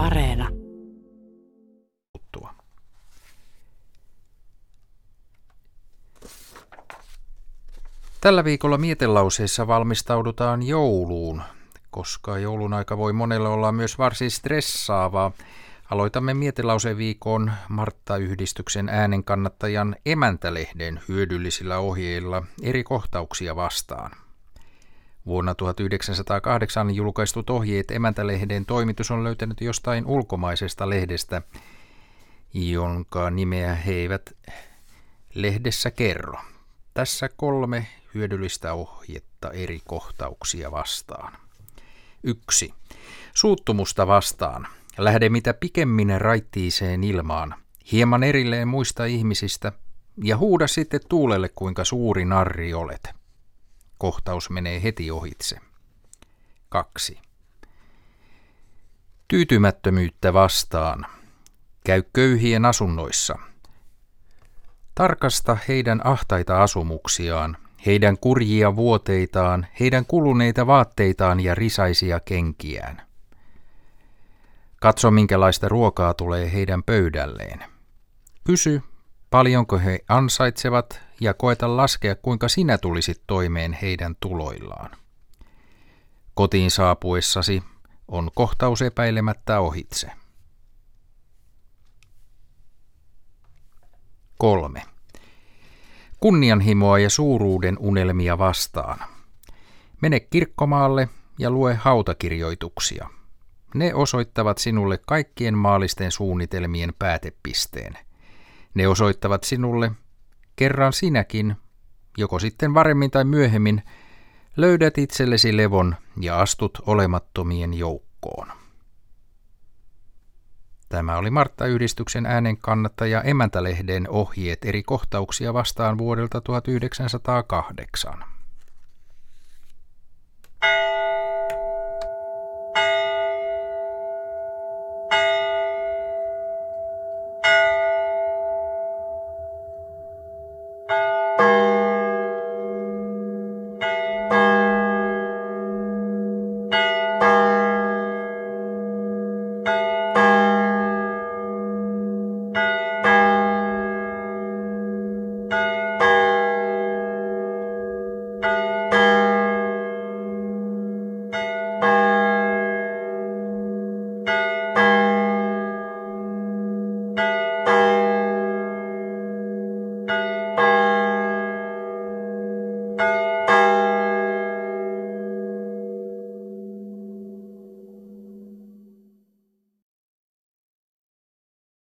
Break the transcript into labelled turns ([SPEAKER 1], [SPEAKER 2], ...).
[SPEAKER 1] Areena.
[SPEAKER 2] Tällä viikolla mietelauseissa valmistaudutaan jouluun, koska joulun aika voi monelle olla myös varsin stressaavaa. Aloitamme mietelauseviikon Martta-yhdistyksen äänenkannattajan emäntälehden hyödyllisillä ohjeilla eri kohtauksia vastaan. Vuonna 1908 julkaistut ohjeet emäntälehden toimitus on löytänyt jostain ulkomaisesta lehdestä, jonka nimeä he eivät lehdessä kerro. Tässä kolme hyödyllistä ohjetta eri kohtauksia vastaan. 1. Suuttumusta vastaan. Lähde mitä pikemmin raittiiseen ilmaan, hieman erilleen muista ihmisistä, ja huuda sitten tuulelle, kuinka suuri narri olet. Kohtaus menee heti ohitse. 2. Tyytymättömyyttä vastaan. Käy köyhien asunnoissa. Tarkasta heidän ahtaita asumuksiaan, heidän kurjia vuoteitaan, heidän kuluneita vaatteitaan ja risaisia kenkiään. Katso, minkälaista ruokaa tulee heidän pöydälleen. Kysy, paljonko he ansaitsevat, ja koeta laskea, kuinka sinä tulisit toimeen heidän tuloillaan. Kotiin saapuessasi on kohtaus epäilemättä ohitse. Kolme. Kunnianhimoa ja suuruuden unelmia vastaan. Mene kirkkomaalle ja lue hautakirjoituksia. Ne osoittavat sinulle kaikkien maallisten suunnitelmien päätepisteen. Ne osoittavat sinulle, kerran sinäkin, joko sitten varemmin tai myöhemmin, löydät itsellesi levon ja astut olemattomien joukkoon. Tämä oli Martta-yhdistyksen äänen kannattaja Emäntälehden ohjeet eri kohtauksia vastaan vuodelta 1908.